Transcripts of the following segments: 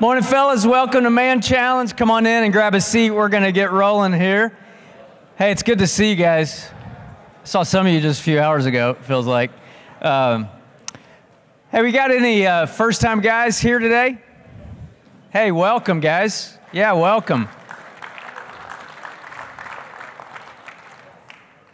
Morning, fellas. Welcome to Man Challenge. Come on in and grab a seat. We're going to get rolling here. Hey, it's good to see you guys. I saw some of you just a few hours ago, it feels like. Um, hey, we got any uh, first time guys here today? Hey, welcome, guys. Yeah, welcome.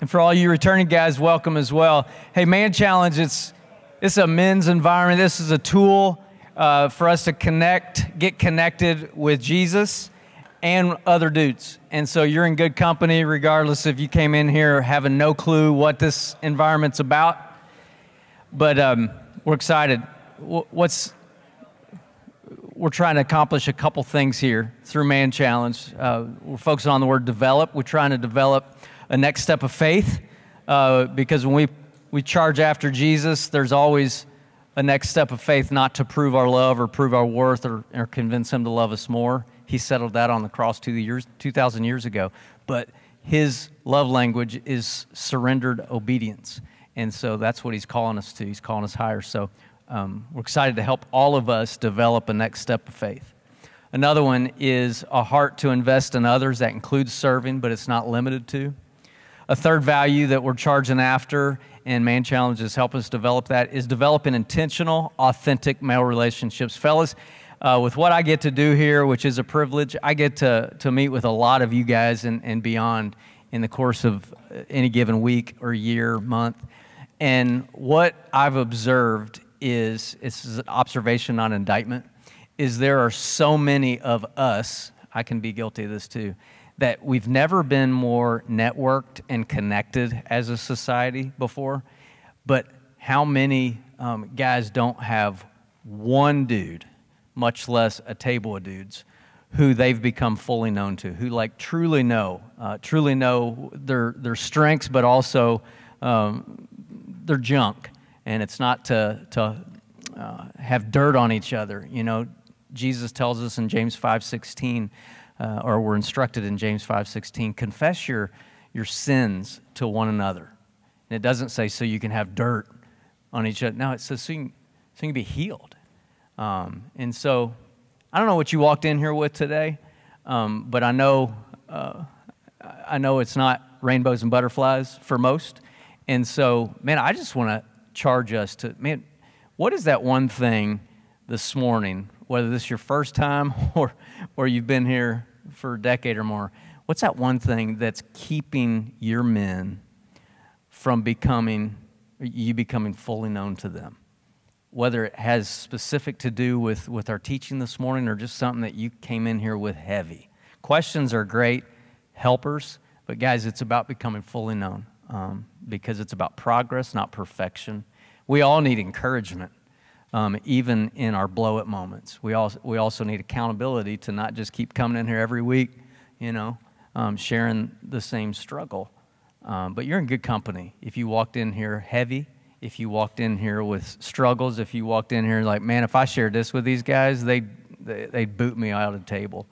And for all you returning guys, welcome as well. Hey, Man Challenge, it's, it's a men's environment. This is a tool uh, for us to connect, get connected with Jesus and other dudes. And so you're in good company, regardless if you came in here having no clue what this environment's about. But um, we're excited. What's we're trying to accomplish a couple things here through Man Challenge. Uh, we're focusing on the word develop. We're trying to develop a next step of faith uh, because when we, we charge after Jesus, there's always a next step of faith not to prove our love or prove our worth or, or convince him to love us more. He settled that on the cross two years, 2,000 years ago. But his love language is surrendered obedience. And so that's what he's calling us to. He's calling us higher. So um, we're excited to help all of us develop a next step of faith. Another one is a heart to invest in others. That includes serving, but it's not limited to. A third value that we're charging after and Man Challenges help us develop that is developing intentional, authentic male relationships. Fellas, uh, with what I get to do here, which is a privilege, I get to, to meet with a lot of you guys and, and beyond in the course of any given week or year, month. And what I've observed is it's an observation, not indictment, is there are so many of us, I can be guilty of this too, that we've never been more networked and connected as a society before. But how many um, guys don't have one dude, much less a table of dudes, who they've become fully known to, who like truly know, uh, truly know their their strengths, but also um, their junk. And it's not to to uh, have dirt on each other. You know, Jesus tells us in James five sixteen uh, or we're instructed in James 5:16, confess your your sins to one another. And it doesn't say so you can have dirt on each other. No, it says so you can, so you can be healed. Um, and so I don't know what you walked in here with today, um, but I know uh, I know it's not rainbows and butterflies for most. And so, man, I just want to charge us to man, what is that one thing this morning whether this is your first time or, or you've been here for a decade or more, what's that one thing that's keeping your men from becoming, you becoming fully known to them? Whether it has specific to do with, with our teaching this morning or just something that you came in here with heavy. Questions are great helpers, but guys, it's about becoming fully known um, because it's about progress, not perfection. We all need encouragement um, even in our blow it moments. We also, we also need accountability to not just keep coming in here every week, you know, um, sharing the same struggle. Um, but you're in good company. If you walked in here heavy, if you walked in here with struggles, if you walked in here like, man, if I shared this with these guys, they'd, they'd boot me out of the table.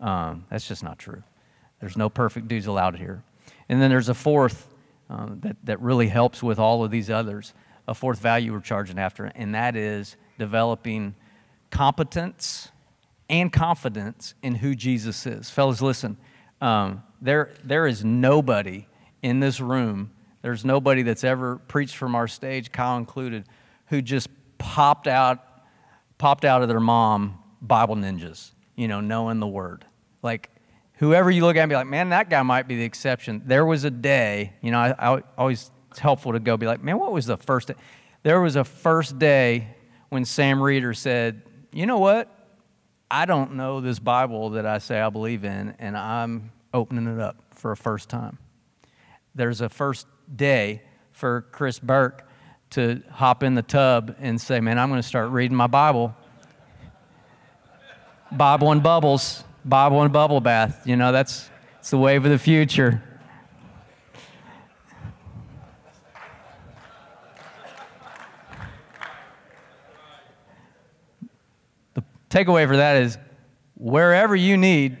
Um, that's just not true. There's no perfect dudes allowed here. And then there's a fourth um, that, that really helps with all of these others a fourth value we're charging after, and that is developing competence and confidence in who Jesus is. Fellas, listen, um, there, there is nobody in this room, there's nobody that's ever preached from our stage, Kyle included, who just popped out, popped out of their mom Bible ninjas, you know, knowing the word. Like, whoever you look at and be like, man, that guy might be the exception. There was a day, you know, I, I always it's helpful to go be like, man, what was the first day? There was a first day when Sam Reeder said, you know what? I don't know this Bible that I say I believe in, and I'm opening it up for a first time. There's a first day for Chris Burke to hop in the tub and say, man, I'm going to start reading my Bible. Bible and bubbles, Bible and bubble bath. You know, that's it's the wave of the future. Takeaway for that is wherever you need,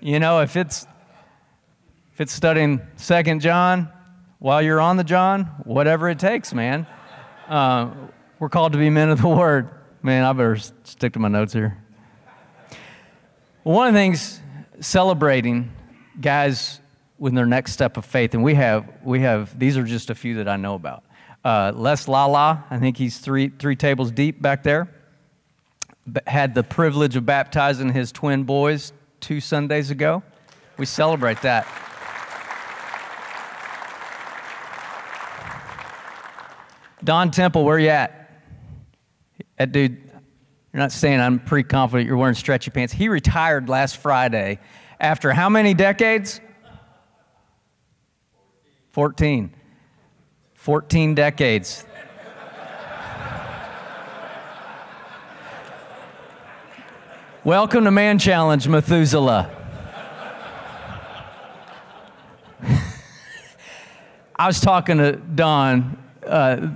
you know, if it's if it's studying Second John while you're on the John, whatever it takes, man. Uh, we're called to be men of the Word. Man, I better stick to my notes here. One of the things celebrating guys with their next step of faith, and we have we have these are just a few that I know about. Uh, Les Lala, I think he's three three tables deep back there. Had the privilege of baptizing his twin boys two Sundays ago. We celebrate that. Don Temple, where you at? That dude, you're not saying I'm pretty confident you're wearing stretchy pants. He retired last Friday after how many decades? 14. 14 decades. Welcome to Man Challenge, Methuselah. I was talking to Don uh,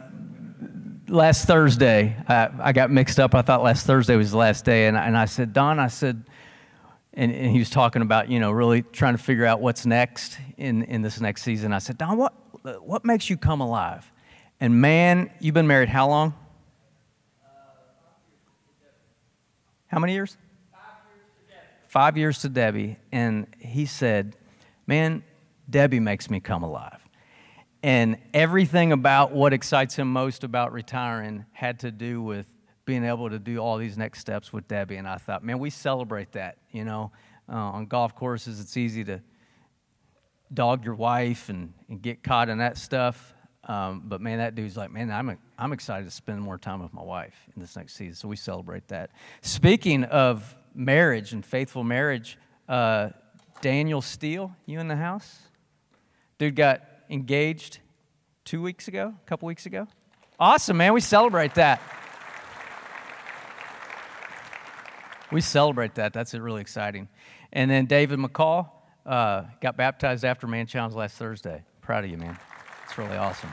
last Thursday. I, I, got mixed up. I thought last Thursday was the last day. And, and I said, Don, I said, and, and, he was talking about, you know, really trying to figure out what's next in, in this next season. I said, Don, what, what makes you come alive? And man, you've been married how long? How many years? Five years to Debbie. And he said, Man, Debbie makes me come alive. And everything about what excites him most about retiring had to do with being able to do all these next steps with Debbie. And I thought, man, we celebrate that. You know, uh, on golf courses, it's easy to dog your wife and, and get caught in that stuff. Um, but man, that dude's like, man, I'm, a, I'm excited to spend more time with my wife in this next season. So we celebrate that. Speaking of marriage and faithful marriage, uh, Daniel Steele, you in the house? Dude got engaged two weeks ago, a couple weeks ago. Awesome, man. We celebrate that. We celebrate that. That's really exciting. And then David McCall uh, got baptized after Man Challenge last Thursday. Proud of you, man. It's really awesome.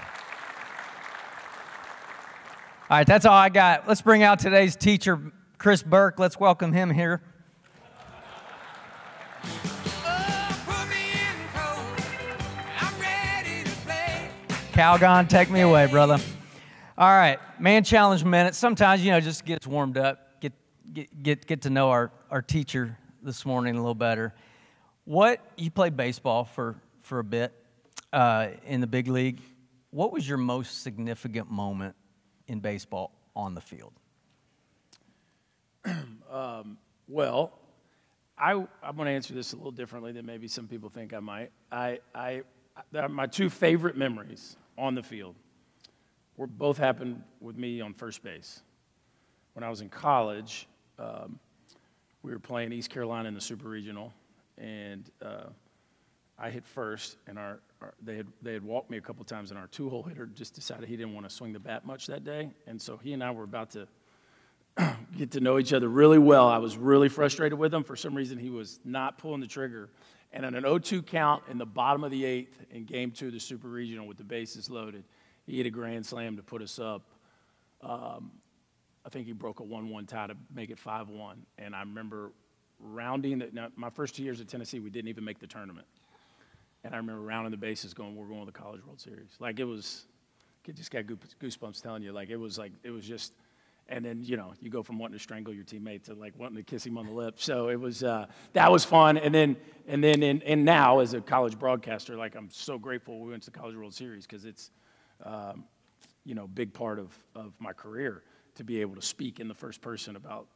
All right, that's all I got. Let's bring out today's teacher, Chris Burke. Let's welcome him here. Calgon, take me away, brother. All right, man challenge minute. Sometimes, you know, just gets warmed up, get, get, get, get to know our, our teacher this morning a little better. What, you played baseball for, for a bit uh, in the big league. What was your most significant moment in baseball on the field? um, well, I, I'm going to answer this a little differently than maybe some people think I might. I, I, my two favorite memories on the field were both happened with me on first base. When I was in college, um, we were playing East Carolina in the Super Regional, and uh, I hit first, and our, our, they had they had walked me a couple times, and our two-hole hitter just decided he didn't want to swing the bat much that day, and so he and I were about to get to know each other really well. I was really frustrated with him. For some reason, he was not pulling the trigger. And on an 0 2 count in the bottom of the eighth in game two of the Super Regional with the bases loaded, he hit a grand slam to put us up. Um, I think he broke a 1 1 tie to make it 5 1. And I remember rounding the, now, my first two years at Tennessee, we didn't even make the tournament. And I remember rounding the bases going, we're going to the College World Series. Like it was, just got goosebumps telling you. Like it was like, it was just, and then you know you go from wanting to strangle your teammate to like wanting to kiss him on the lips so it was uh, that was fun. And then and then and, and now as a college broadcaster like i'm so grateful we went to the college world series because it's um, you know big part of, of my career to be able to speak in the first person about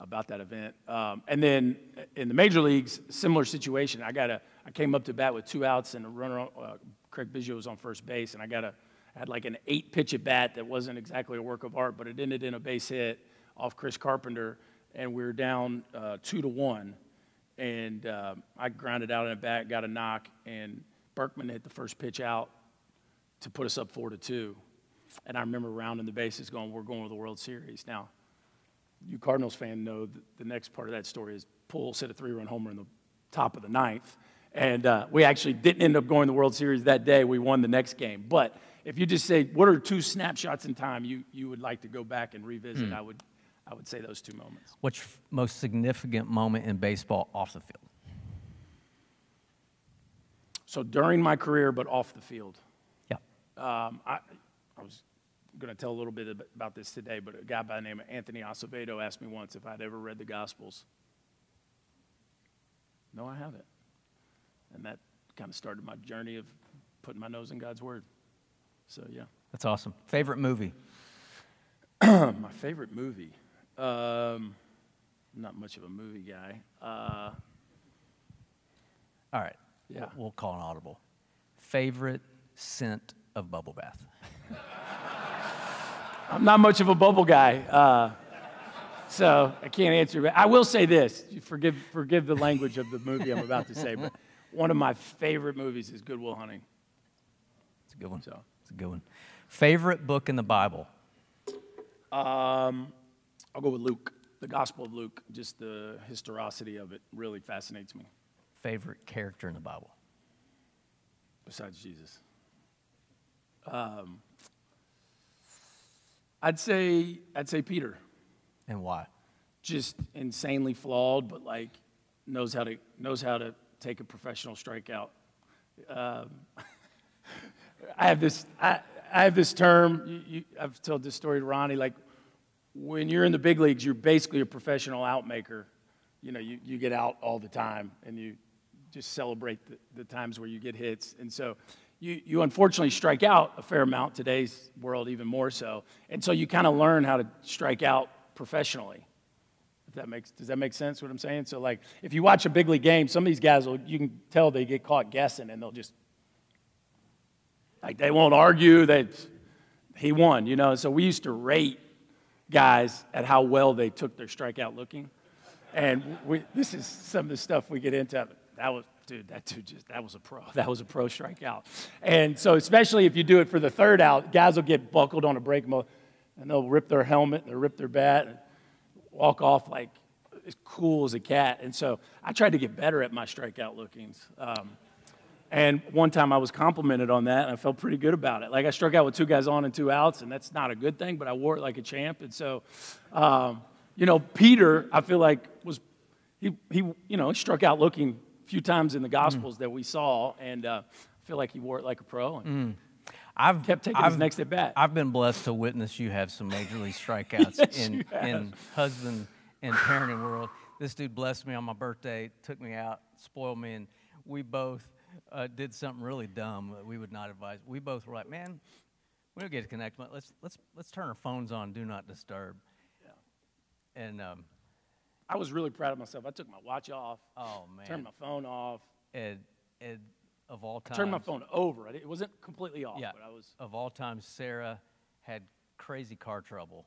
about that event. Um, and then in the major leagues similar situation. I got a i came up to bat with two outs and a runner uh, craig biggio was on first base and i got a had like an eight pitch at bat that wasn't exactly a work of art, but it ended in a base hit off Chris Carpenter, and we were down uh, two to one. And uh, I grounded out in a bat, got a knock, and Berkman hit the first pitch out to put us up four to two. and I remember rounding the bases going, we're going to the World Series. Now, you Cardinals fan know the next part of that story is Pujols hit a three-run homer in the top of the ninth. And uh, we actually didn't end up going to the World Series that day. We won the next game. But if you just say, what are two snapshots in time you, you would like to go back and revisit, Hmm. I, would, I would say those two moments. What's your most significant moment in baseball off the field? So during my career, but off the field, Yeah. um, I, I was going to tell a little bit about this today, but a guy by the name of Anthony Acevedo asked me once if I'd ever read the Gospels. No, I haven't. And that kind of started my journey of putting my nose in God's Word. So, yeah. That's awesome. Favorite movie? my favorite movie. Um, not much of a movie guy. Uh, All right. Yeah. We'll, we'll call an audible. Favorite scent of bubble bath? I'm not much of a bubble guy, uh, so I can't answer. But I will say this: forgive, forgive the language of the movie I'm about to say, but one of my favorite movies is Good Will Hunting. It's a good one. So. A good one. Favorite book in the Bible? Um, I'll go with Luke, the Gospel of Luke. Just the historicity of it really fascinates me. Favorite character in the Bible? Besides Jesus, um, I'd say I'd say Peter. And why? just insanely flawed, but like knows how to knows how to take a professional strikeout. Um, I have this I, I have this term. You, you, I've told this story to Ronnie. Like when you're in the big leagues, you're basically a professional outmaker. You know, you, you get out all the time, and you just celebrate the, the times where you get hits. And so you, you unfortunately strike out a fair amount today's world, even more so. And so you kind of learn how to strike out professionally. If that makes does that make sense what I'm saying? So like if you watch a big league game, some of these guys will you can tell they get caught guessing and they'll just like they won't argue that he won, you know. So we used to rate guys at how well they took their strikeout looking. And we, this is some of the stuff we get into. That was, dude, that dude just, that was a pro. That was a pro strikeout. And so, especially if you do it for the third out, guys will get buckled on a break mode and they'll rip their helmet, and they'll rip their bat, and walk off like as cool as a cat. And so I tried to get better at my strikeout lookings. Um, and one time I was complimented on that, and I felt pretty good about it. Like I struck out with two guys on and two outs, and that's not a good thing, but I wore it like a champ. And so, um, you know, Peter, I feel like was he he you know struck out looking a few times in the Gospels that we saw, and uh, I feel like he wore it like a pro. And I've Kept taking I've, his next at bat. I've been blessed to witness you have some major league strikeouts Yes, in in husband and parenting world. This dude blessed me on my birthday, took me out, spoiled me, and we both uh, did something really dumb that we would not advise. We both were like, man, we don't get to connect. but Let's let's let's turn our phones on, do not disturb. Yeah. And um, I was really proud of myself. I took my watch off, oh man, turned my phone off, Ed, Ed, of all time, turned my phone over. It wasn't completely off, Yeah. but I was. Of all time, Sarah had crazy car trouble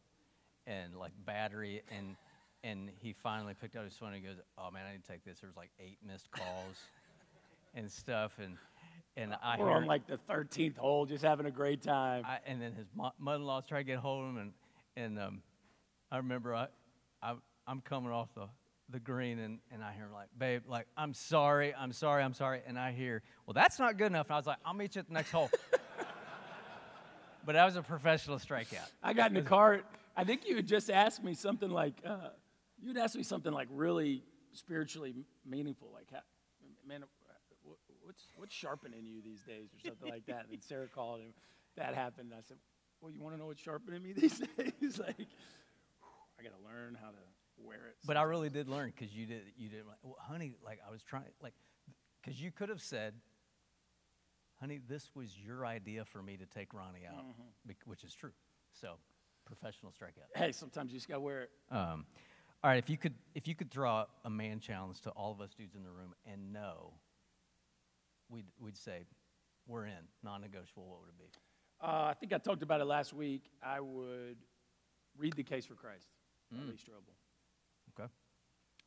and like battery and and he finally picked up his phone and he goes, "Oh man, I need to take this." There was like eight missed calls and stuff and and I We're hear, on like the 13th hole, just having a great time. I, and then his mother-in-law's trying to get hold of him and and um, I remember I, I I'm coming off the the green and, and I hear him like, babe, like, I'm sorry, I'm sorry, I'm sorry. And I hear, well, that's not good enough. And I was like, I'll meet you at the next hole. but that was a professional strikeout. I got in the car. I think you had just asked me something like, uh, you'd asked me something like really spiritually meaningful, like, man, what's what's sharpening you these days, or something like that. And then Sarah called and that happened. And I said, well, you want to know what's sharpening me these days? like, I got to learn how to wear it. But I really did learn because you did, you did, like, well, honey, like, I was trying, like, because you could have said, honey, this was your idea for me to take Ronnie out, bec- which is true. So, professional strikeout. hey, sometimes you just got to wear it. Um, all right, if you could, if you could throw a man challenge to all of us dudes in the room and know, we'd, we'd say, we're in, non-negotiable. What would it be? Uh, I think I talked about it last week. I would read The Case for Christ by Lee Strobel. Okay,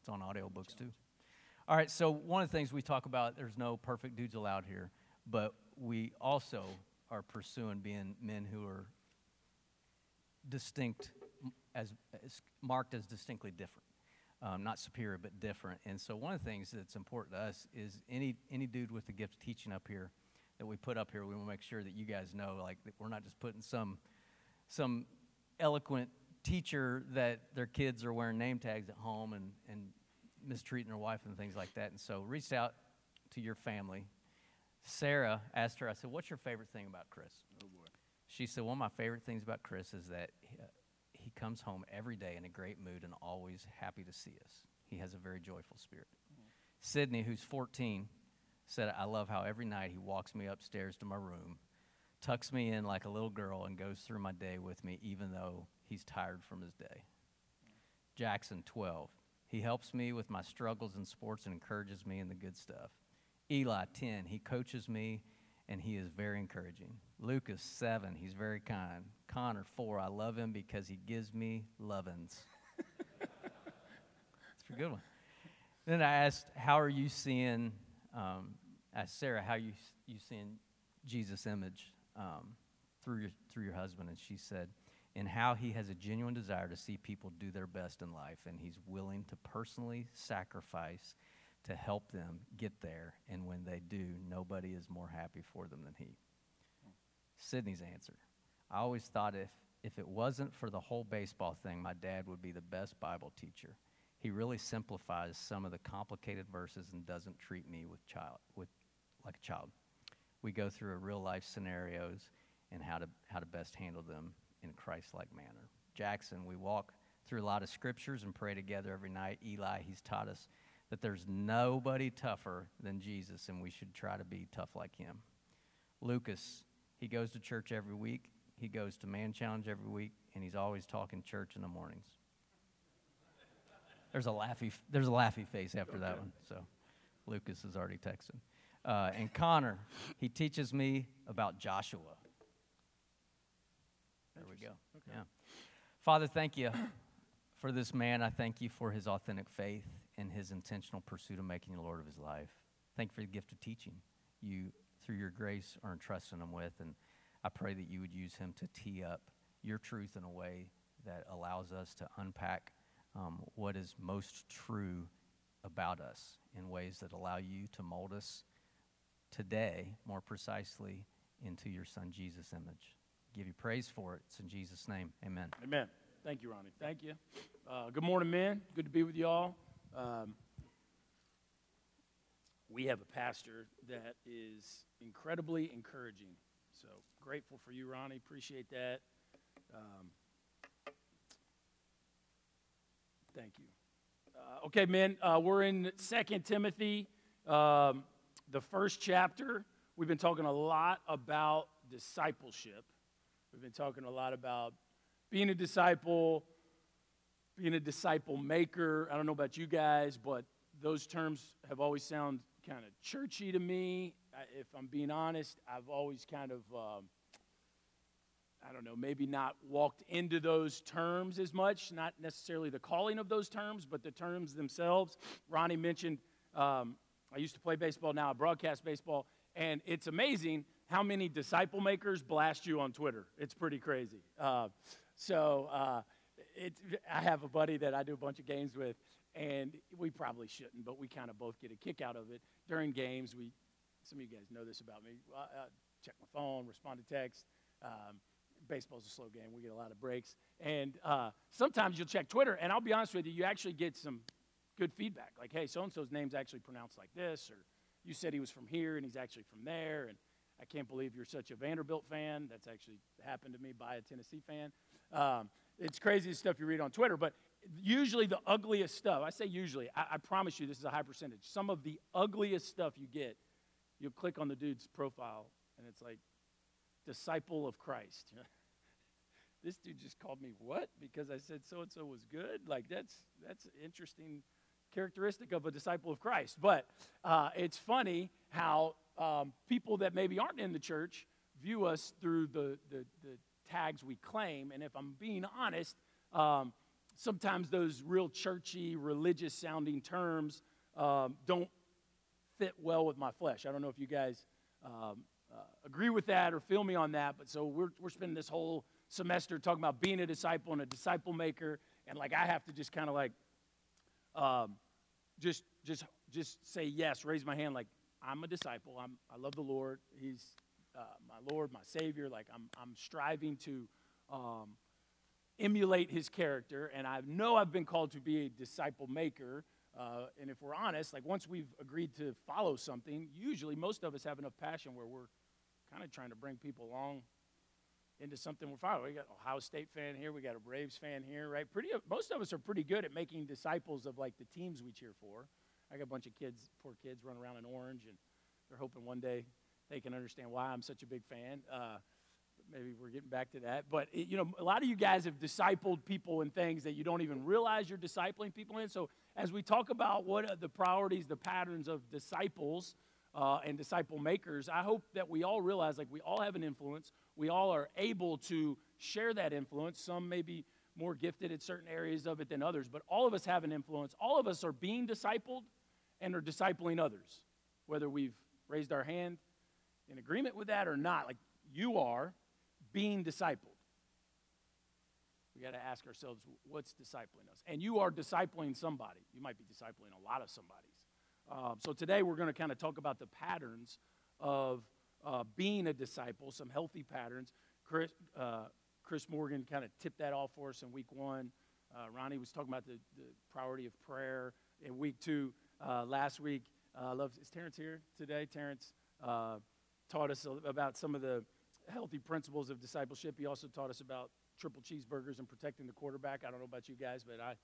it's on audiobooks too. All right, so one of the things we talk about, there's no perfect dudes allowed here, but we also are pursuing being men who are distinct, as, as marked as distinctly different. Um, not superior, but different. And so, one of the things that's important to us is any any dude with the gift of teaching up here that we put up here, we want to make sure that you guys know, like, that we're not just putting some some eloquent teacher that their kids are wearing name tags at home and and mistreating their wife and things like that. And so, reached out to your family. Sarah asked her, I said, "What's your favorite thing about Chris?" Oh boy. She said, One of my favorite things about Chris is that uh, comes home every day in a great mood and always happy to see us. He has a very joyful spirit. Mm-hmm. Sydney, who's 14, said, I love how every night he walks me upstairs to my room, tucks me in like a little girl, and goes through my day with me, even though he's tired from his day. Mm-hmm. Jackson, 12. He helps me with my struggles in sports and encourages me in the good stuff. Eli, 10. He coaches me and he is very encouraging. Lucas, seven, he's very kind. Connor, four, I love him because he gives me lovin's. That's a good one. Then I asked, How are you seeing, um, asked Sarah, how you, you seeing Jesus' image um, through, your, through your husband? And she said, In how he has a genuine desire to see people do their best in life, and he's willing to personally sacrifice to help them get there. And when they do, nobody is more happy for them than he. Sydney's answer I always thought if, if it wasn't for the whole baseball thing, my dad would be the best Bible teacher. He really simplifies some of the complicated verses and doesn't treat me with child, with, like a child. We go through real life scenarios and how to, how to best handle them in a Christ like manner. Jackson, we walk through a lot of scriptures and pray together every night. Eli, he's taught us that there's nobody tougher than Jesus, and we should try to be tough like him. Lucas, he goes to church every week, he goes to Man Challenge every week, and he's always talking church in the mornings. There's a laughy, there's a laughy face after that one. So Lucas is already texting. Uh, and Connor, he teaches me about Joshua. There we go. Okay. Yeah. Father, thank you for this man. I thank you for his authentic faith and his intentional pursuit of making the Lord of his life. Thank you for the gift of teaching. You, through your grace, are entrusting him with. And I pray that you would use him to tee up your truth in a way that allows us to unpack um, what is most true about us in ways that allow you to mold us today more precisely into your son Jesus' image. Give you praise for it. It's in Jesus' name. Amen. Amen. Thank you, Ronnie. Thank you. Uh, good morning, men. Good to be with you all. Um, we have a pastor that is incredibly encouraging. So grateful for you, Ronnie. Appreciate that. Um, thank you. Uh, okay, men, uh, we're in Second Timothy, um, the first chapter. We've been talking a lot about discipleship. We've been talking a lot about being a disciple, being a disciple maker. I don't know about you guys, but those terms have always sounded kind of churchy to me. If I'm being honest, I've always kind of, um, I don't know, maybe not walked into those terms as much, not necessarily the calling of those terms, but the terms themselves. Ronnie mentioned um, I used to play baseball, now I broadcast baseball, and it's amazing how many disciple makers blast you on Twitter. It's pretty crazy. Uh, so, uh, it, I have a buddy that I do a bunch of games with, and we probably shouldn't, but we kind of both get a kick out of it. During games, we, some of you guys know this about me, I, I check my phone, respond to text. Um, baseball's a slow game. We get a lot of breaks. And uh, sometimes you'll check Twitter, and I'll be honest with you, you actually get some good feedback. Like, hey, so and so's name's actually pronounced like this, or you said he was from here and he's actually from there. And I can't believe you're such a Vanderbilt fan. That's actually happened to me by a Tennessee fan. Um, it's crazy stuff you read on Twitter, but usually the ugliest stuff, I say usually, I, I, promise you this is a high percentage. Some of the ugliest stuff you get, you'll click on the dude's profile and it's like, disciple of Christ. this dude just called me what? Because I said so and so was good? Like, that's, that's interesting characteristic of a disciple of Christ. But uh, it's funny how um, people that maybe aren't in the church view us through the, the, the tags we claim. And if I'm being honest, um, sometimes those real churchy, religious sounding terms um, don't fit well with my flesh. I don't know if you guys um, uh, agree with that or feel me on that, but so we're, we're spending this whole semester talking about being a disciple and a disciple maker, and like I have to just kind of like, um, just just just say yes, raise my hand, like I'm a disciple. I'm I love the Lord. He's uh, my Lord, my Savior. Like I'm I'm striving to. Um, emulate his character, and I know I've been called to be a disciple maker. Uh, and if we're honest, like once we've agreed to follow something, usually most of us have enough passion where we're kind of trying to bring people along into something we're following. We got Ohio State fan here, we got a Braves fan here, right? Pretty, most of us are pretty good at making disciples of like the teams we cheer for. I got a bunch of kids, poor kids, running around in orange, and they're hoping one day they can understand why I'm such a big fan. Uh, maybe we're getting back to that. But, it, you know, a lot of you guys have discipled people in things that you don't even realize you're discipling people in. So, as we talk about what are the priorities, the patterns of disciples uh, and disciple makers, I hope that we all realize like we all have an influence. We all are able to share that influence. Some may be more gifted at certain areas of it than others, but all of us have an influence. All of us are being discipled and are discipling others, whether we've raised our hand in agreement with that or not. Like you are, being discipled. We got to ask ourselves, what's discipling us? And you are discipling somebody. You might be discipling a lot of somebody's. Um, so today we're going to kind of talk about the patterns of uh, being a disciple, some healthy patterns. Chris, uh, Chris Morgan kind of tipped that off for us in week one. Uh, Ronnie was talking about the, the, priority of prayer in week two. Uh, last week, uh, love, is Terrence here today? Terrence uh, taught us about some of the healthy principles of discipleship. He also taught us about triple cheeseburgers and protecting the quarterback. I don't know about you guys, but I,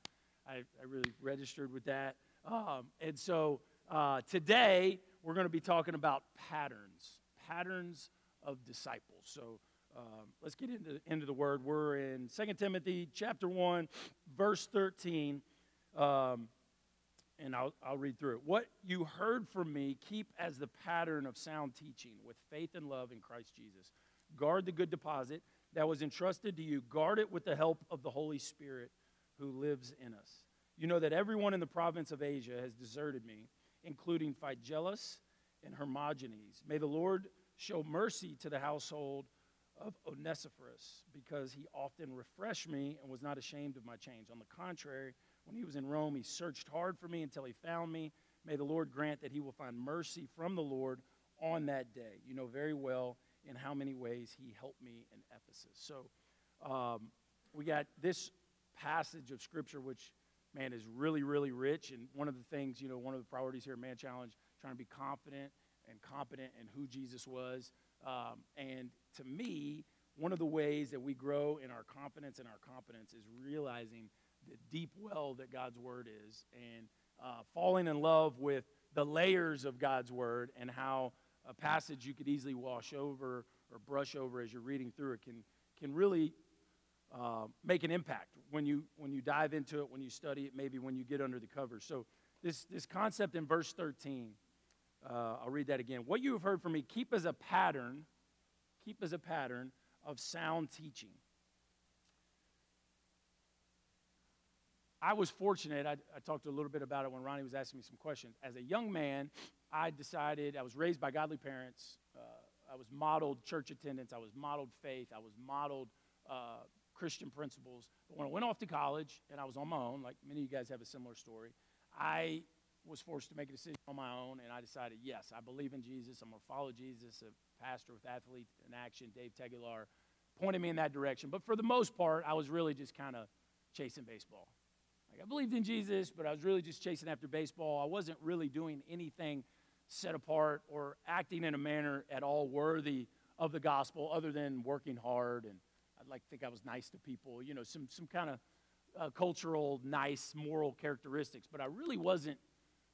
I, I really registered with that. Um, and so uh, today we're going to be talking about patterns, patterns of disciples. So um, let's get into, into the word. We're in 2 Timothy chapter 1, verse 13. Um, and I'll, I'll read through it. What you heard from me, keep as the pattern of sound teaching with faith and love in Christ Jesus. Guard the good deposit that was entrusted to you. Guard it with the help of the Holy Spirit who lives in us. You know that everyone in the province of Asia has deserted me, including Phygelus and Hermogenes. May the Lord show mercy to the household of Onesiphorus, because he often refreshed me and was not ashamed of my change. On the contrary, when he was in Rome, he searched hard for me until he found me. May the Lord grant that he will find mercy from the Lord on that day. You know very well in how many ways he helped me in Ephesus. So um, we got this passage of Scripture, which, man, is really, really rich. And one of the things, you know, one of the priorities here at Man Challenge, trying to be confident and competent in who Jesus was. Um, and to me, one of the ways that we grow in our confidence and our competence is realizing the deep well that God's Word is and uh, falling in love with the layers of God's Word and how a passage you could easily wash over or brush over as you're reading through it can, can really uh, make an impact when you, when you dive into it, when you study it, maybe when you get under the covers. So, this, this concept in verse 13, uh, I'll read that again. What you have heard from me, keep as a pattern, keep as a pattern of sound teaching. I was fortunate. I, I, talked a little bit about it when Ronnie was asking me some questions. As a young man, I decided I was raised by godly parents. Uh, I was modeled church attendance. I was modeled faith. I was modeled uh, Christian principles. But when I went off to college and I was on my own, like many of you guys have a similar story, I was forced to make a decision on my own, and I decided, yes, I believe in Jesus. I'm going to follow Jesus. A pastor with Athlete in Action, Dave Tegular, pointed me in that direction. But for the most part, I was really just kind of chasing baseball. Like I believed in Jesus, but I was really just chasing after baseball. I wasn't really doing anything set apart or acting in a manner at all worthy of the gospel other than working hard and I'd like to think I was nice to people, you know, some, some kind of uh, cultural, nice, moral characteristics. But I really wasn't,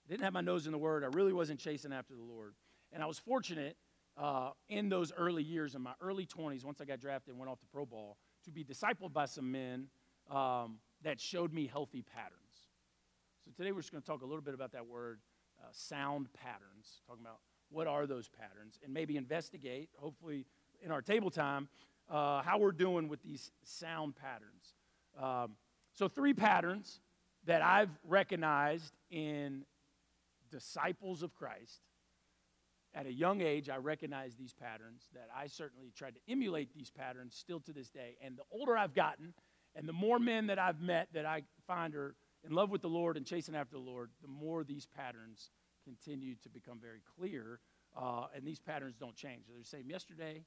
didn't have my nose in the word. I really wasn't chasing after the Lord. And I was fortunate uh, in those early years, in my early 20s, once I got drafted and went off to pro ball, to be discipled by some men um, that showed me healthy patterns. So today we're just going to talk a little bit about that word uh, sound patterns, talking about what are those patterns, and maybe investigate, hopefully in our table time, uh, how we're doing with these sound patterns. Um, so, three patterns that I've recognized in disciples of Christ at a young age, I recognized these patterns, that I certainly tried to emulate these patterns still to this day. And the older I've gotten, and the more men that I've met that I find are in love with the Lord and chasing after the Lord, the more these patterns continue to become very clear. Uh, and these patterns don't change. They're the same yesterday,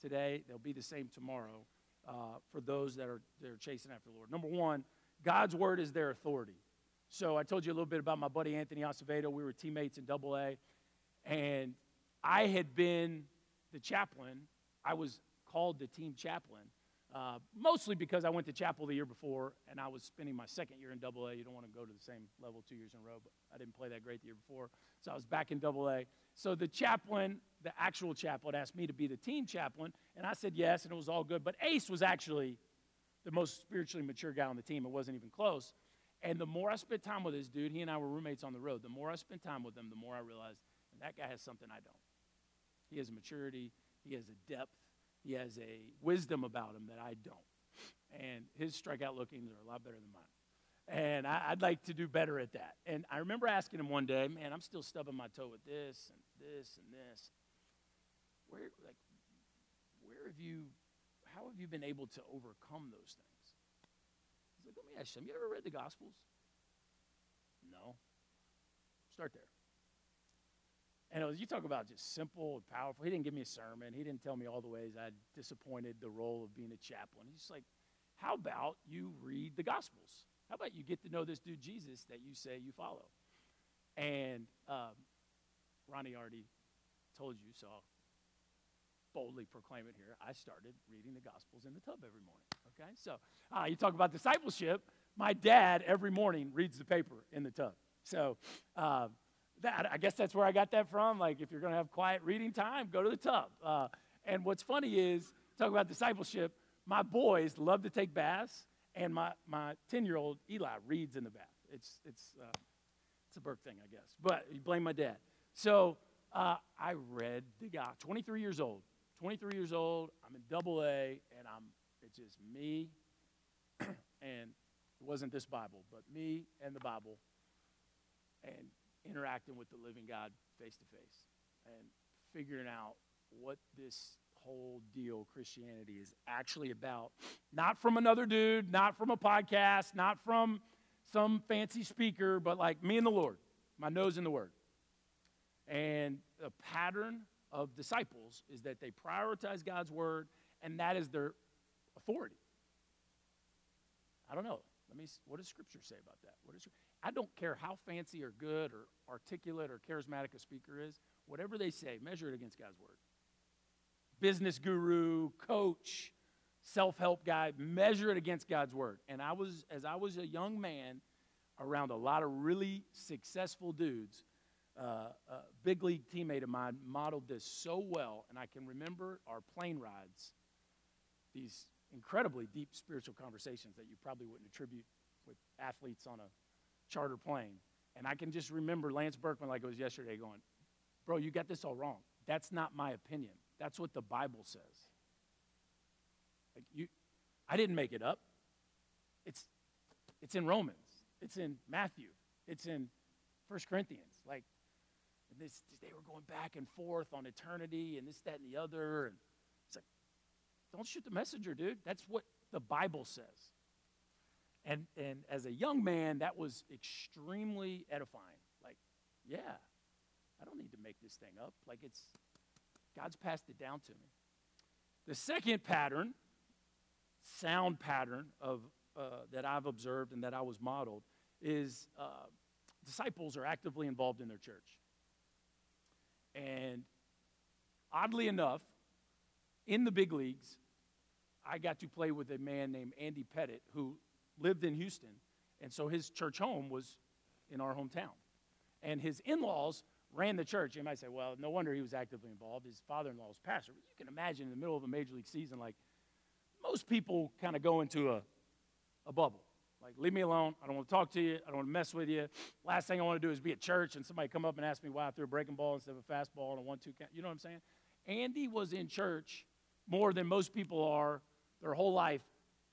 today, they'll be the same tomorrow uh, for those that are, that are chasing after the Lord. Number one, God's word is their authority. So I told you a little bit about my buddy Anthony Acevedo. We were teammates in Double A, and I had been the chaplain. I was called the team chaplain, uh, mostly because I went to chapel the year before, and I was spending my second year in Double A. You don't want to go to the same level two years in a row, but I didn't play that great the year before, so I was back in Double A. So the chaplain, the actual chaplain, asked me to be the team chaplain, and I said yes, and it was all good. But Ace was actually the most spiritually mature guy on the team. It wasn't even close. And the more I spent time with this dude, he and I were roommates on the road, the more I spent time with him, the more I realized that guy has something I don't. He has maturity, he has a depth, he has a wisdom about him that I don't. And his strikeout lookings are a lot better than mine. And I, would like to do better at that. And I remember asking him one day, man, I'm still stubbing my toe with this and this and this. Where, like, where have you, how have you been able to overcome those things? He's like, let me ask you, have you ever read the Gospels? No. Start there. And it was, you talk about just simple and powerful. He didn't give me a sermon. He didn't tell me all the ways I disappointed the role of being a chaplain. He's like, how about you read the Gospels? How about you get to know this dude Jesus that you say you follow? And um, Ronnie already told you, so I'll boldly proclaim it here. I started reading the Gospels in the tub every morning. Okay, so uh, you talk about discipleship. My dad every morning reads the paper in the tub. So uh, that I guess that's where I got that from. Like, if you're going to have quiet reading time, go to the tub. Uh, and what's funny is, talk about discipleship. My boys love to take baths, and my my ten year old Eli reads in the bath. It's it's uh, it's a Burke thing, I guess. But you blame my dad. So uh, I read the guy, 23 years old. 23 years old. I'm in double A, and I'm it's just me, and it wasn't this Bible, but me and the Bible, and interacting with the living God face to face, and figuring out what this whole deal Christianity is actually about. Not from another dude, not from a podcast, not from some fancy speaker, but like me and the Lord, my nose in the Word. And the pattern of disciples is that they prioritize God's Word, and that is their authority. I don't know. Let me. What does Scripture say about that? What is? I don't care how fancy or good or articulate or charismatic a speaker is. Whatever they say, measure it against God's Word business guru, coach, self help guy, measure it against God's word. And I was, as I was a young man around a lot of really successful dudes, uh, a big league teammate of mine modeled this so well. And I can remember our plane rides, these incredibly deep spiritual conversations that you probably wouldn't attribute with athletes on a charter plane. And I can just remember Lance Berkman like it was yesterday going, Bro, you got this all wrong. That's not my opinion. That's what the Bible says. Like you, I didn't make it up. It's, it's in Romans. It's in Matthew. It's in First Corinthians. Like, this, they were going back and forth on eternity and this, that, and the other. And it's like, don't shoot the messenger, dude. That's what the Bible says. And, and as a young man, that was extremely edifying. Like, yeah, I don't need to make this thing up. Like, it's, God's passed it down to me. The second pattern, sound pattern of uh, that I've observed and that I was modeled, is uh, disciples are actively involved in their church. And oddly enough, in the big leagues, I got to play with a man named Andy Pettitte who lived in Houston. And so his church home was in our hometown. And his in laws ran the church. You might say, well, no wonder he was actively involved. His father in law was pastor. But you can imagine in the middle of a major league season, like most people kind of go into a, a bubble. Like, leave me alone. I don't want to talk to you. I don't want to mess with you. Last thing I want to do is be at church and somebody come up and ask me why I threw a breaking ball instead of a fastball and a one two count. You know what I'm saying? Andy was in church more than most people are their whole life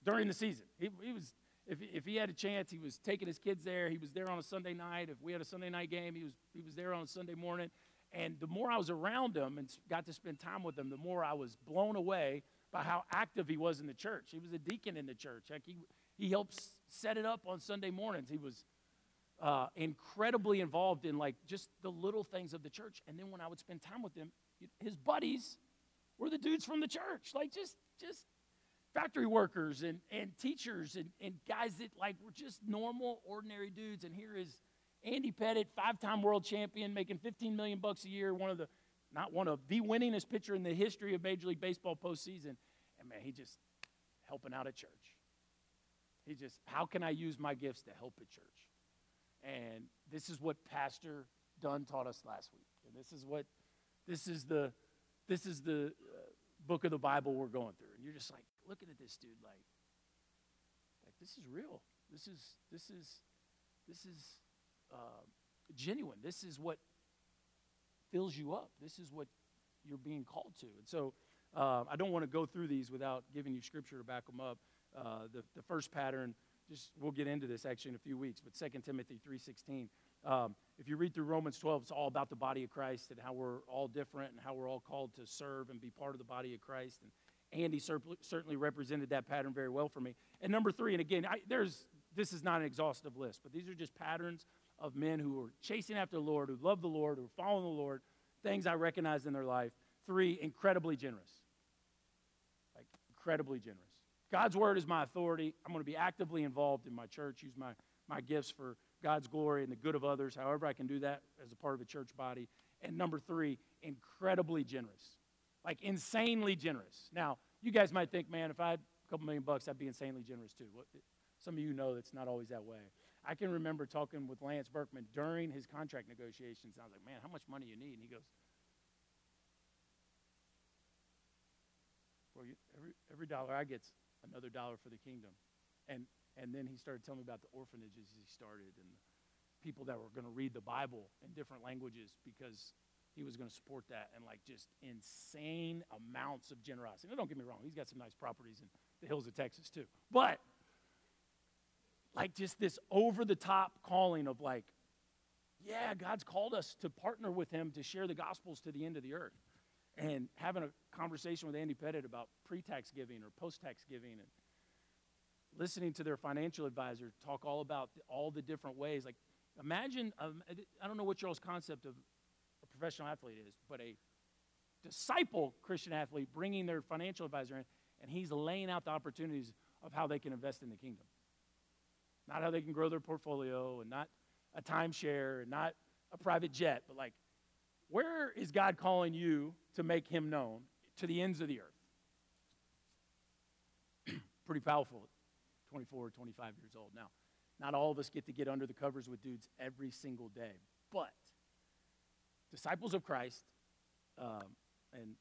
during the season. He, he was if, if he had a chance, he was taking his kids there. He was there on a Sunday night. If we had a Sunday night game, he was, he was there on a Sunday morning. And the more I was around him and got to spend time with him, the more I was blown away by how active he was in the church. He was a deacon in the church. Like he, he helped set it up on Sunday mornings. He was uh, incredibly involved in like just the little things of the church. And then when I would spend time with him, his buddies were the dudes from the church, like just just factory workers and, and teachers and, and guys that like were just normal, ordinary dudes. And here is Andy Pettitte, five-time world champion, making 15 million bucks a year, one of the not one of the winningest pitcher in the history of Major League Baseball postseason. And man, he just helping out at church. He just, how can I use my gifts to help at church? And this is what Pastor Dunn taught us last week. And this is what, this is the, this is the uh, book of the Bible we're going through. And you're just like looking at this dude like, like this is real. This is, this is, this is uh, genuine. This is what fills you up. This is what you're being called to. And so uh, I don't want to go through these without giving you scripture to back them up. Uh, the, the first pattern, just we'll get into this actually in a few weeks, but 2 Timothy 3.16. Um, if you read through Romans 12, it's all about the body of Christ and how we're all different and how we're all called to serve and be part of the body of Christ. And Andy certainly represented that pattern very well for me. And number three, and again, I, there's this is not an exhaustive list, but these are just patterns of men who are chasing after the Lord, who love the Lord, who are following the Lord, things I recognize in their life. Three, incredibly generous. Like, incredibly generous. God's word is my authority. I'm going to be actively involved in my church, use my, my gifts for God's glory and the good of others, however I can do that as a part of a church body. And number three, incredibly generous. Like, insanely generous. Now, you guys might think, man, if I had a couple million bucks, I'd be insanely generous too. Some of you know that's not always that way. I can remember talking with Lance Berkman during his contract negotiations. I was like, man, how much money you need? And he goes, well, every, every dollar I get's another dollar for the kingdom. And, and then he started telling me about the orphanages he started and people that were going to read the Bible in different languages because he was going to support that and like just insane amounts of generosity. Now, don't get me wrong, he's got some nice properties in the hills of Texas too. But like just this over the top calling of like, yeah, God's called us to partner with him to share the gospels to the end of the earth. And having a conversation with Andy Pettitte about pre tax giving or post tax giving and listening to their financial advisor talk all about all the different ways. Like, imagine, um, I don't know what y'all's concept of professional athlete is, but a disciple Christian athlete bringing their financial advisor in, and he's laying out the opportunities of how they can invest in the kingdom. Not how they can grow their portfolio and not a timeshare and not a private jet, but like, where is God calling you to make him known to the ends of the earth? Pretty powerful 24, 25 years old. Now, not all of us get to get under the covers with dudes every single day, but disciples of Christ, um, and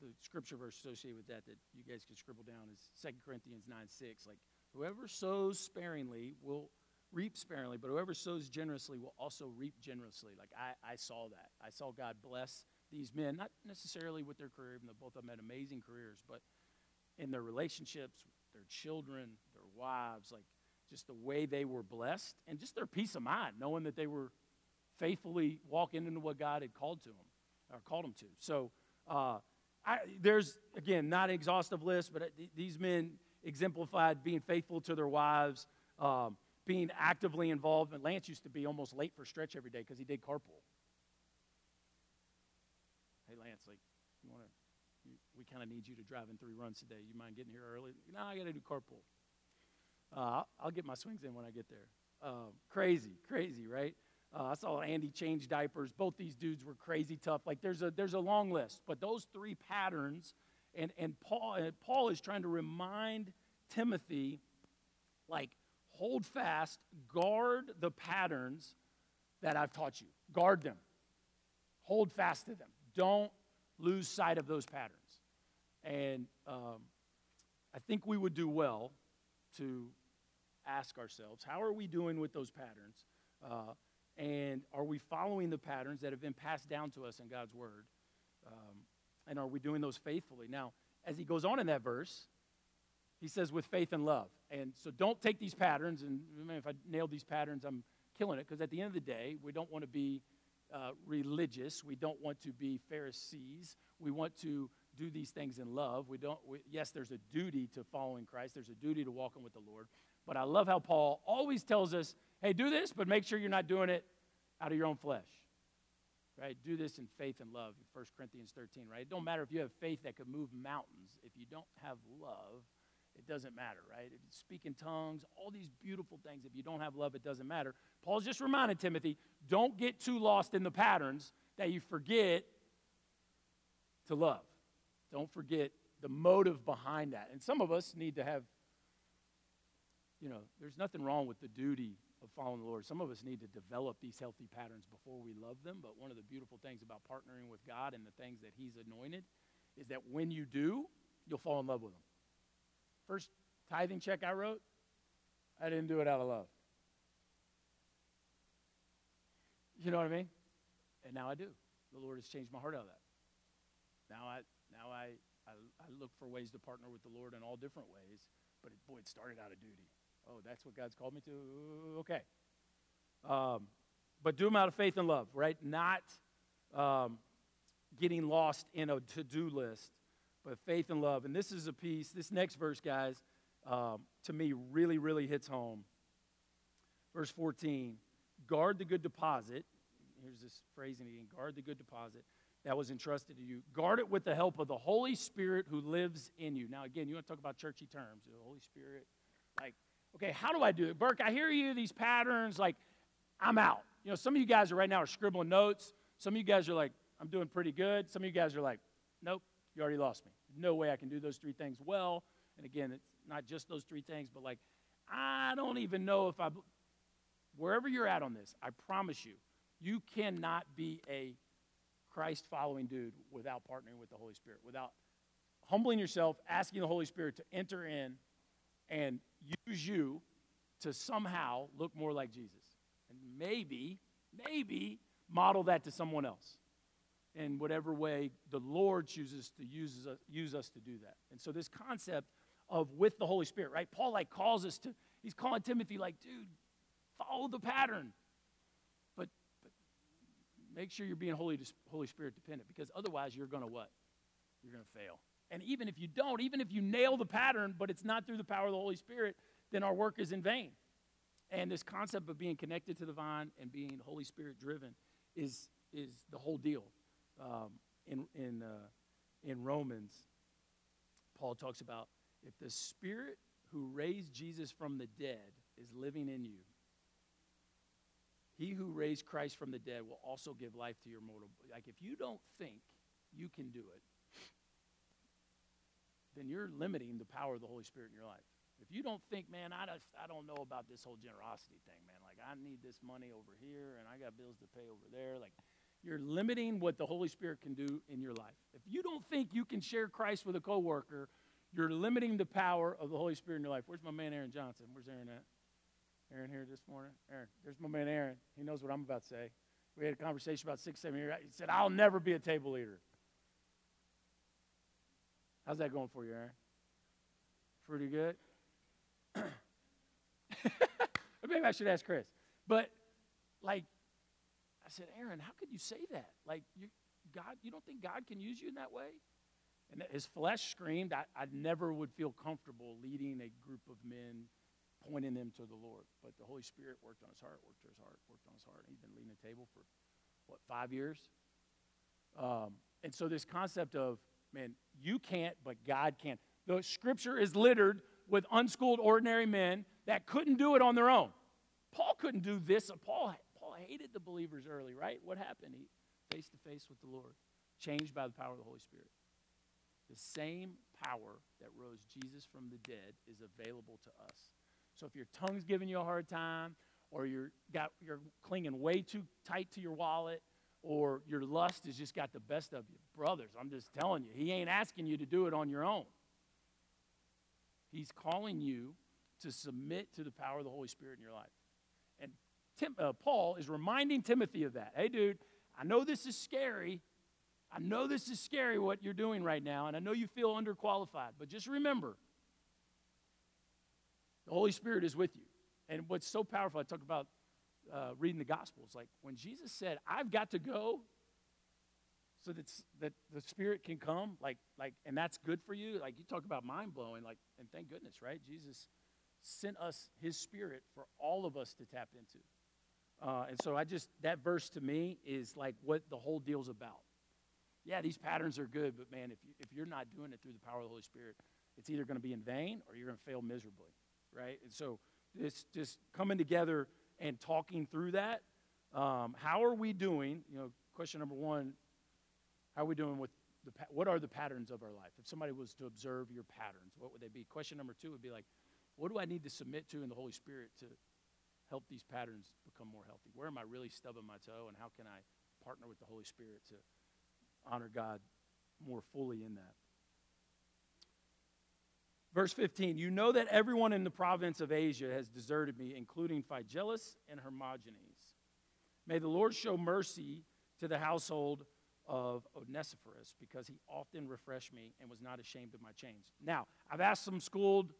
the scripture verse associated with that that you guys can scribble down is 2 Corinthians 9 6. Like, Whoever sows sparingly will reap sparingly, but whoever sows generously will also reap generously. Like I, I saw that. I saw God bless these men, not necessarily with their career, even though both of them had amazing careers, but in their relationships, their children, their wives, like just the way they were blessed and just their peace of mind, knowing that they were faithfully walking into what God had called to them or called him to. So uh, I, there's, again, not an exhaustive list, but these men exemplified being faithful to their wives, um, being actively involved. And Lance used to be almost late for stretch every day because he did carpool. Hey, Lance, like, you want to? We kind of need you to drive in three runs today. You mind getting here early? No, I got to do carpool. Uh, I'll, I'll, get my swings in when I get there. Uh, crazy, crazy, right? Uh, I saw Andy change diapers. Both these dudes were crazy tough. Like there's a there's a long list, but those three patterns and, and Paul, and Paul is trying to remind Timothy, like, hold fast, guard the patterns that I've taught you. Guard them. Hold fast to them. Don't lose sight of those patterns. And um, I think we would do well to ask ourselves how are we doing with those patterns? Uh, and are we following the patterns that have been passed down to us in God's Word? Um, and are we doing those faithfully? Now, as he goes on in that verse, he says, with faith and love. And so don't take these patterns, and if I nail these patterns, I'm killing it, because at the end of the day, we don't want to be uh, religious. We don't want to be Pharisees. We want to do these things in love. We don't, we, yes, there's a duty to following Christ, there's a duty to walking with the Lord. But I love how Paul always tells us hey, do this, but make sure you're not doing it out of your own flesh. Right? Do this in faith and love. 1 Corinthians 13, right? It don't matter if you have faith that could move mountains. If you don't have love, it doesn't matter, right? If you speak in tongues, all these beautiful things, if you don't have love, it doesn't matter. Paul's just reminding Timothy, don't get too lost in the patterns that you forget to love. Don't forget the motive behind that. And some of us need to have, you know, there's nothing wrong with the duty of following the Lord. Some of us need to develop these healthy patterns before we love them. But one of the beautiful things about partnering with God and the things that He's anointed is that when you do, you'll fall in love with them. First tithing check I wrote, I didn't do it out of love. You know what I mean? And now I do. The Lord has changed my heart out of that. Now I now I, I, I look for ways to partner with the Lord in all different ways, but it, boy, it started out of duty. Oh, that's what God's called me to? Okay. Um, but do them out of faith and love, right? Not um, getting lost in a to do list, but faith and love. And this is a piece, this next verse, guys, um, to me really, really hits home. Verse 14 guard the good deposit. Here's this phrasing again guard the good deposit that was entrusted to you. Guard it with the help of the Holy Spirit who lives in you. Now, again, you want to talk about churchy terms. The Holy Spirit, like, okay, how do I do it? Burke, I hear you, these patterns, like, I'm out. You know, some of you guys are right now are scribbling notes. Some of you guys are like, I'm doing pretty good. Some of you guys are like, nope, you already lost me. No way I can do those three things well. And again, it's not just those three things, but like, I don't even know if I, wherever you're at on this, I promise you, you cannot be a Christ following dude without partnering with the Holy Spirit, without humbling yourself, asking the Holy Spirit to enter in and use you to somehow look more like Jesus. And maybe, maybe model that to someone else in whatever way the Lord chooses to use us, use us to do that. And so this concept of with the Holy Spirit, right? Paul like calls us to, he's calling Timothy like, dude, follow the pattern. But, but make sure you're being Holy, Holy Spirit dependent because otherwise you're going to what? You're going to fail. And even if you don't, even if you nail the pattern, but it's not through the power of the Holy Spirit, then our work is in vain. And this concept of being connected to the vine and being Holy Spirit driven is, is the whole deal. Um, in, in, uh, in Romans, Paul talks about if the Spirit who raised Jesus from the dead is living in you, he who raised Christ from the dead will also give life to your mortal. Like if you don't think you can do it, then you're limiting the power of the Holy Spirit in your life. If you don't think, man, I, I don't know about this whole generosity thing, man. Like, I need this money over here and I got bills to pay over there. Like, you're limiting what the Holy Spirit can do in your life. If you don't think you can share Christ with a coworker, you're limiting the power of the Holy Spirit in your life. Where's my man Aaron Johnson? Where's Aaron at? Aaron here this morning? Aaron, there's my man Aaron. He knows what I'm about to say. We had a conversation about six, seven years. He said, I'll never be a table leader. How's that going for you, Aaron? Pretty good? Maybe I should ask Chris. But, like, I said, Aaron, how could you say that? Like, you, God, you don't think God can use you in that way? And his flesh screamed, I, I never would feel comfortable leading a group of men, pointing them to the Lord. But the Holy Spirit worked on his heart, worked on his heart, worked on his heart. He's been leading the table for, what, five years? Um, and so this concept of Man, you can't, but God can. The scripture is littered with unschooled, ordinary men that couldn't do it on their own. Paul couldn't do this. Paul, Paul hated the believers early, right? What happened? He face to face with the Lord, changed by the power of the Holy Spirit. The same power that rose Jesus from the dead is available to us. So if your tongue's giving you a hard time, or you're, got, you're clinging way too tight to your wallet, or your lust has just got the best of you. Brothers, I'm just telling you, he ain't asking you to do it on your own. He's calling you to submit to the power of the Holy Spirit in your life. And Tim, uh, Paul is reminding Timothy of that. Hey, dude, I know this is scary. I know this is scary what you're doing right now, and I know you feel underqualified, but just remember the Holy Spirit is with you. And what's so powerful, I talk about uh, reading the Gospels. Like when Jesus said, I've got to go so that, that the Spirit can come, like, like, and that's good for you. Like you talk about mind blowing, like, and thank goodness, right? Jesus sent us His Spirit for all of us to tap into. Uh, and so I just, that verse to me is like what the whole deal's about. Yeah, these patterns are good, but man, if, you, if you're not doing it through the power of the Holy Spirit, it's either going to be in vain or you're going to fail miserably, right? And so this just coming together and talking through that. Um, how are we doing? You know, question number one, how are we doing with the, what are the patterns of our life? If somebody was to observe your patterns, what would they be? Question number two would be like, what do I need to submit to in the Holy Spirit to help these patterns become more healthy? Where am I really stubbing my toe, and how can I partner with the Holy Spirit to honor God more fully in that? Verse 15, you know that everyone in the province of Asia has deserted me, including Phygelus and Hermogenes. May the Lord show mercy to the household of Onesiphorus, because he often refreshed me and was not ashamed of my chains. Now, I've asked some schooled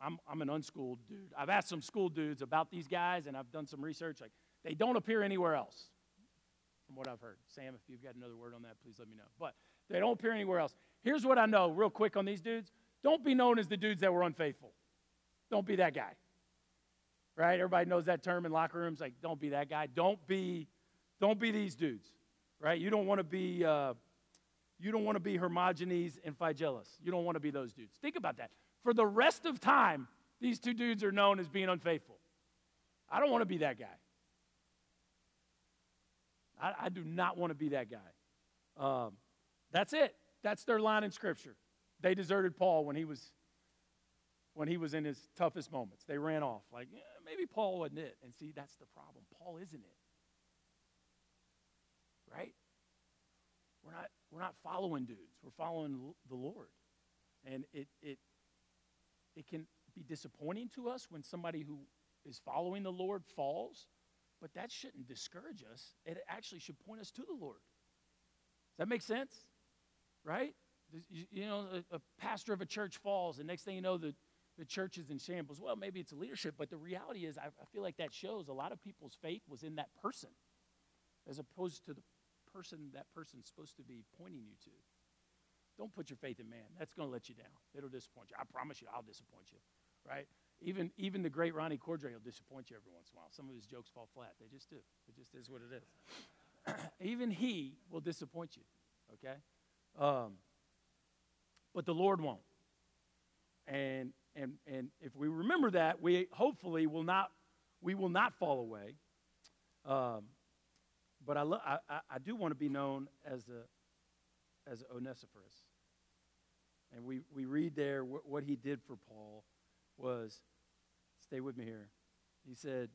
I'm, I'm an unschooled dude. I've asked some school dudes about these guys, and I've done some research. Like, they don't appear anywhere else, from what I've heard. Sam, if you've got another word on that, please let me know. But they don't appear anywhere else. Here's what I know, real quick, on these dudes. Don't be known as the dudes that were unfaithful. Don't be that guy. Right? Everybody knows that term in locker rooms. Like, don't be that guy. Don't be, don't be these dudes. Right? You don't want to be. Uh, you don't want to be Hermogenes and Phygelus. You don't want to be those dudes. Think about that for the rest of time, these two dudes are known as being unfaithful. I don't want to be that guy. I, I do not want to be that guy. Um, that's it. That's their line in Scripture. They deserted Paul when he was when he was in his toughest moments. They ran off. Like, yeah, maybe Paul wasn't it. And see, that's the problem. Paul isn't it. Right? We're not, we're not following dudes. We're following the Lord. And it, it, it can be disappointing to us when somebody who is following the Lord falls, but that shouldn't discourage us. It actually should point us to the Lord. Does that make sense? Right? You know, a, a pastor of a church falls, and next thing you know, the, the church is in shambles. Well, maybe it's a leadership, but the reality is, I, I feel like that shows a lot of people's faith was in that person as opposed to the person that person's supposed to be pointing you to. Don't put your faith in man. That's going to let you down. It'll disappoint you. I promise you, I'll disappoint you, right? Even, even the great Ronnie Cordray will disappoint you every once in a while. Some of his jokes fall flat. They just do. It just is what it is. even he will disappoint you, okay? Um, but the Lord won't. And, and, and if we remember that, we hopefully will not, we will not fall away. Um, but I, lo- I, I do want to be known as a, as Onesiphorus. And we, we read there what, what he did for Paul was, stay with me here. He said,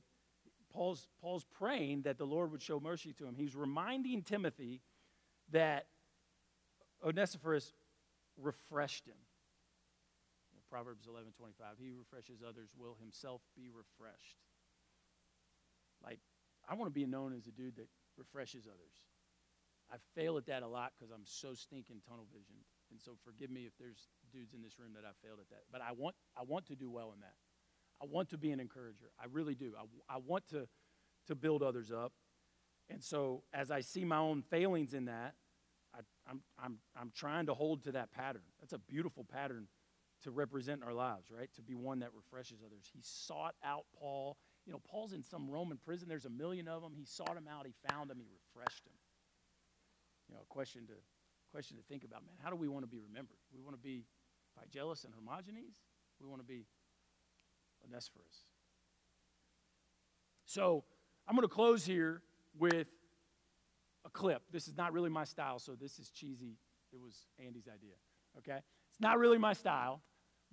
Paul's, Paul's praying that the Lord would show mercy to him. He's reminding Timothy that Onesiphorus refreshed him. Proverbs 11 25. He refreshes others, will himself be refreshed. Like, I want to be known as a dude that refreshes others. I fail at that a lot because I'm so stinking tunnel visioned. And so forgive me if there's dudes in this room that I failed at that. But I want, I want to do well in that. I want to be an encourager. I really do. I, I want to, to build others up. And so as I see my own failings in that, I'm, I'm, I'm trying to hold to that pattern. That's a beautiful pattern to represent in our lives, right? To be one that refreshes others. He sought out Paul. You know, Paul's in some Roman prison. There's a million of them. He sought him out. He found him. He refreshed him you know, a question to, question to think about, man. How do we want to be remembered? We want to be Phygelus and Hermogenes? We want to be Onesiphorus. So I'm going to close here with a clip. This is not really my style, so this is cheesy. It was Andy's idea, okay? It's not really my style,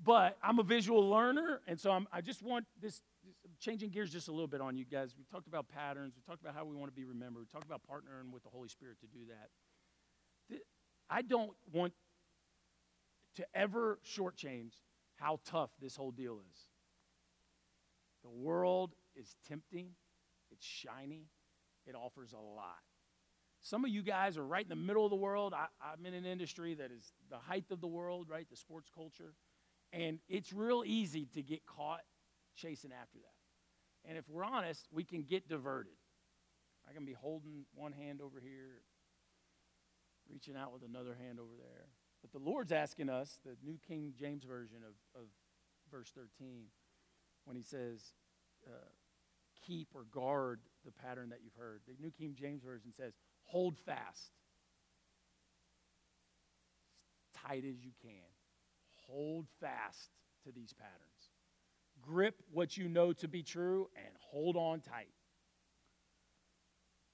but I'm a visual learner, and so I'm, I just want this, this, changing gears just a little bit on you guys. We talked about patterns. We talked about how we want to be remembered. We talked about partnering with the Holy Spirit to do that. I don't want to ever shortchange how tough this whole deal is. The world is tempting, it's shiny, it offers a lot. Some of you guys are right in the middle of the world. I, am in an industry that is the height of the world, right? The sports culture. And it's real easy to get caught chasing after that. And if we're honest, we can get diverted. I can be holding one hand over here, reaching out with another hand over there. But the Lord's asking us, the New King James Version of, of verse 13, when he says, uh, keep or guard the pattern that you've heard. The New King James Version says, hold fast. As tight as you can. Hold fast to these patterns. Grip what you know to be true and hold on tight.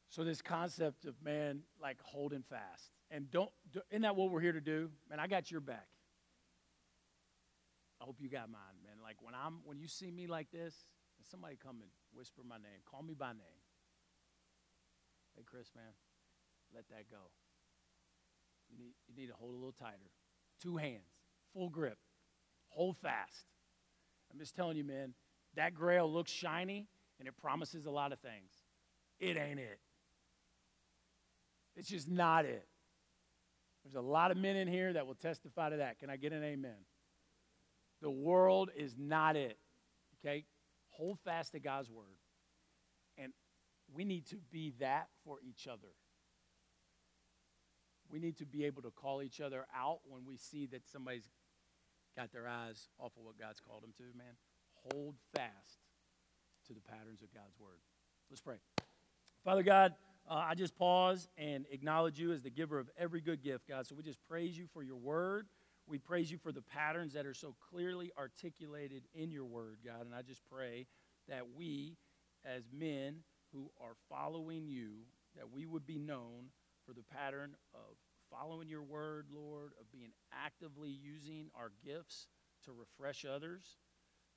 So, this concept of man, like holding fast. And don't, isn't that what we're here to do? Man, I got your back. I hope you got mine, man. Like when I'm, when you see me like this, and somebody come and whisper my name, call me by name. Hey, Chris, man, let that go. You need, you need to hold a little tighter. Two hands, full grip. Hold fast. I'm just telling you, man, that grail looks shiny and it promises a lot of things. It ain't it. It's just not it. There's a lot of men in here that will testify to that. Can I get an amen? The world is not it. Okay? Hold fast to God's word. And we need to be that for each other. We need to be able to call each other out when we see that somebody's got their eyes off of what God's called them to, man. Hold fast to the patterns of God's word. Let's pray. Father God, uh, I just pause and acknowledge you as the giver of every good gift, God. So we just praise you for your word. We praise you for the patterns that are so clearly articulated in your word, God. And I just pray that we, as men who are following you, that we would be known for the pattern of following your word, Lord, of being actively using our gifts to refresh others,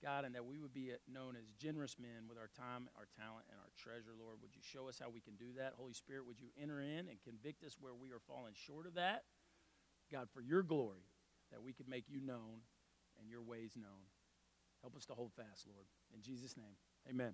God, and that we would be uh, known as generous men with our time, our talent, and our treasure, Lord. Would you show us how we can do that? Holy Spirit, would you enter in and convict us where we are falling short of that? God, for your glory, that we could make you known and your ways known. Help us to hold fast, Lord. In Jesus' name, amen.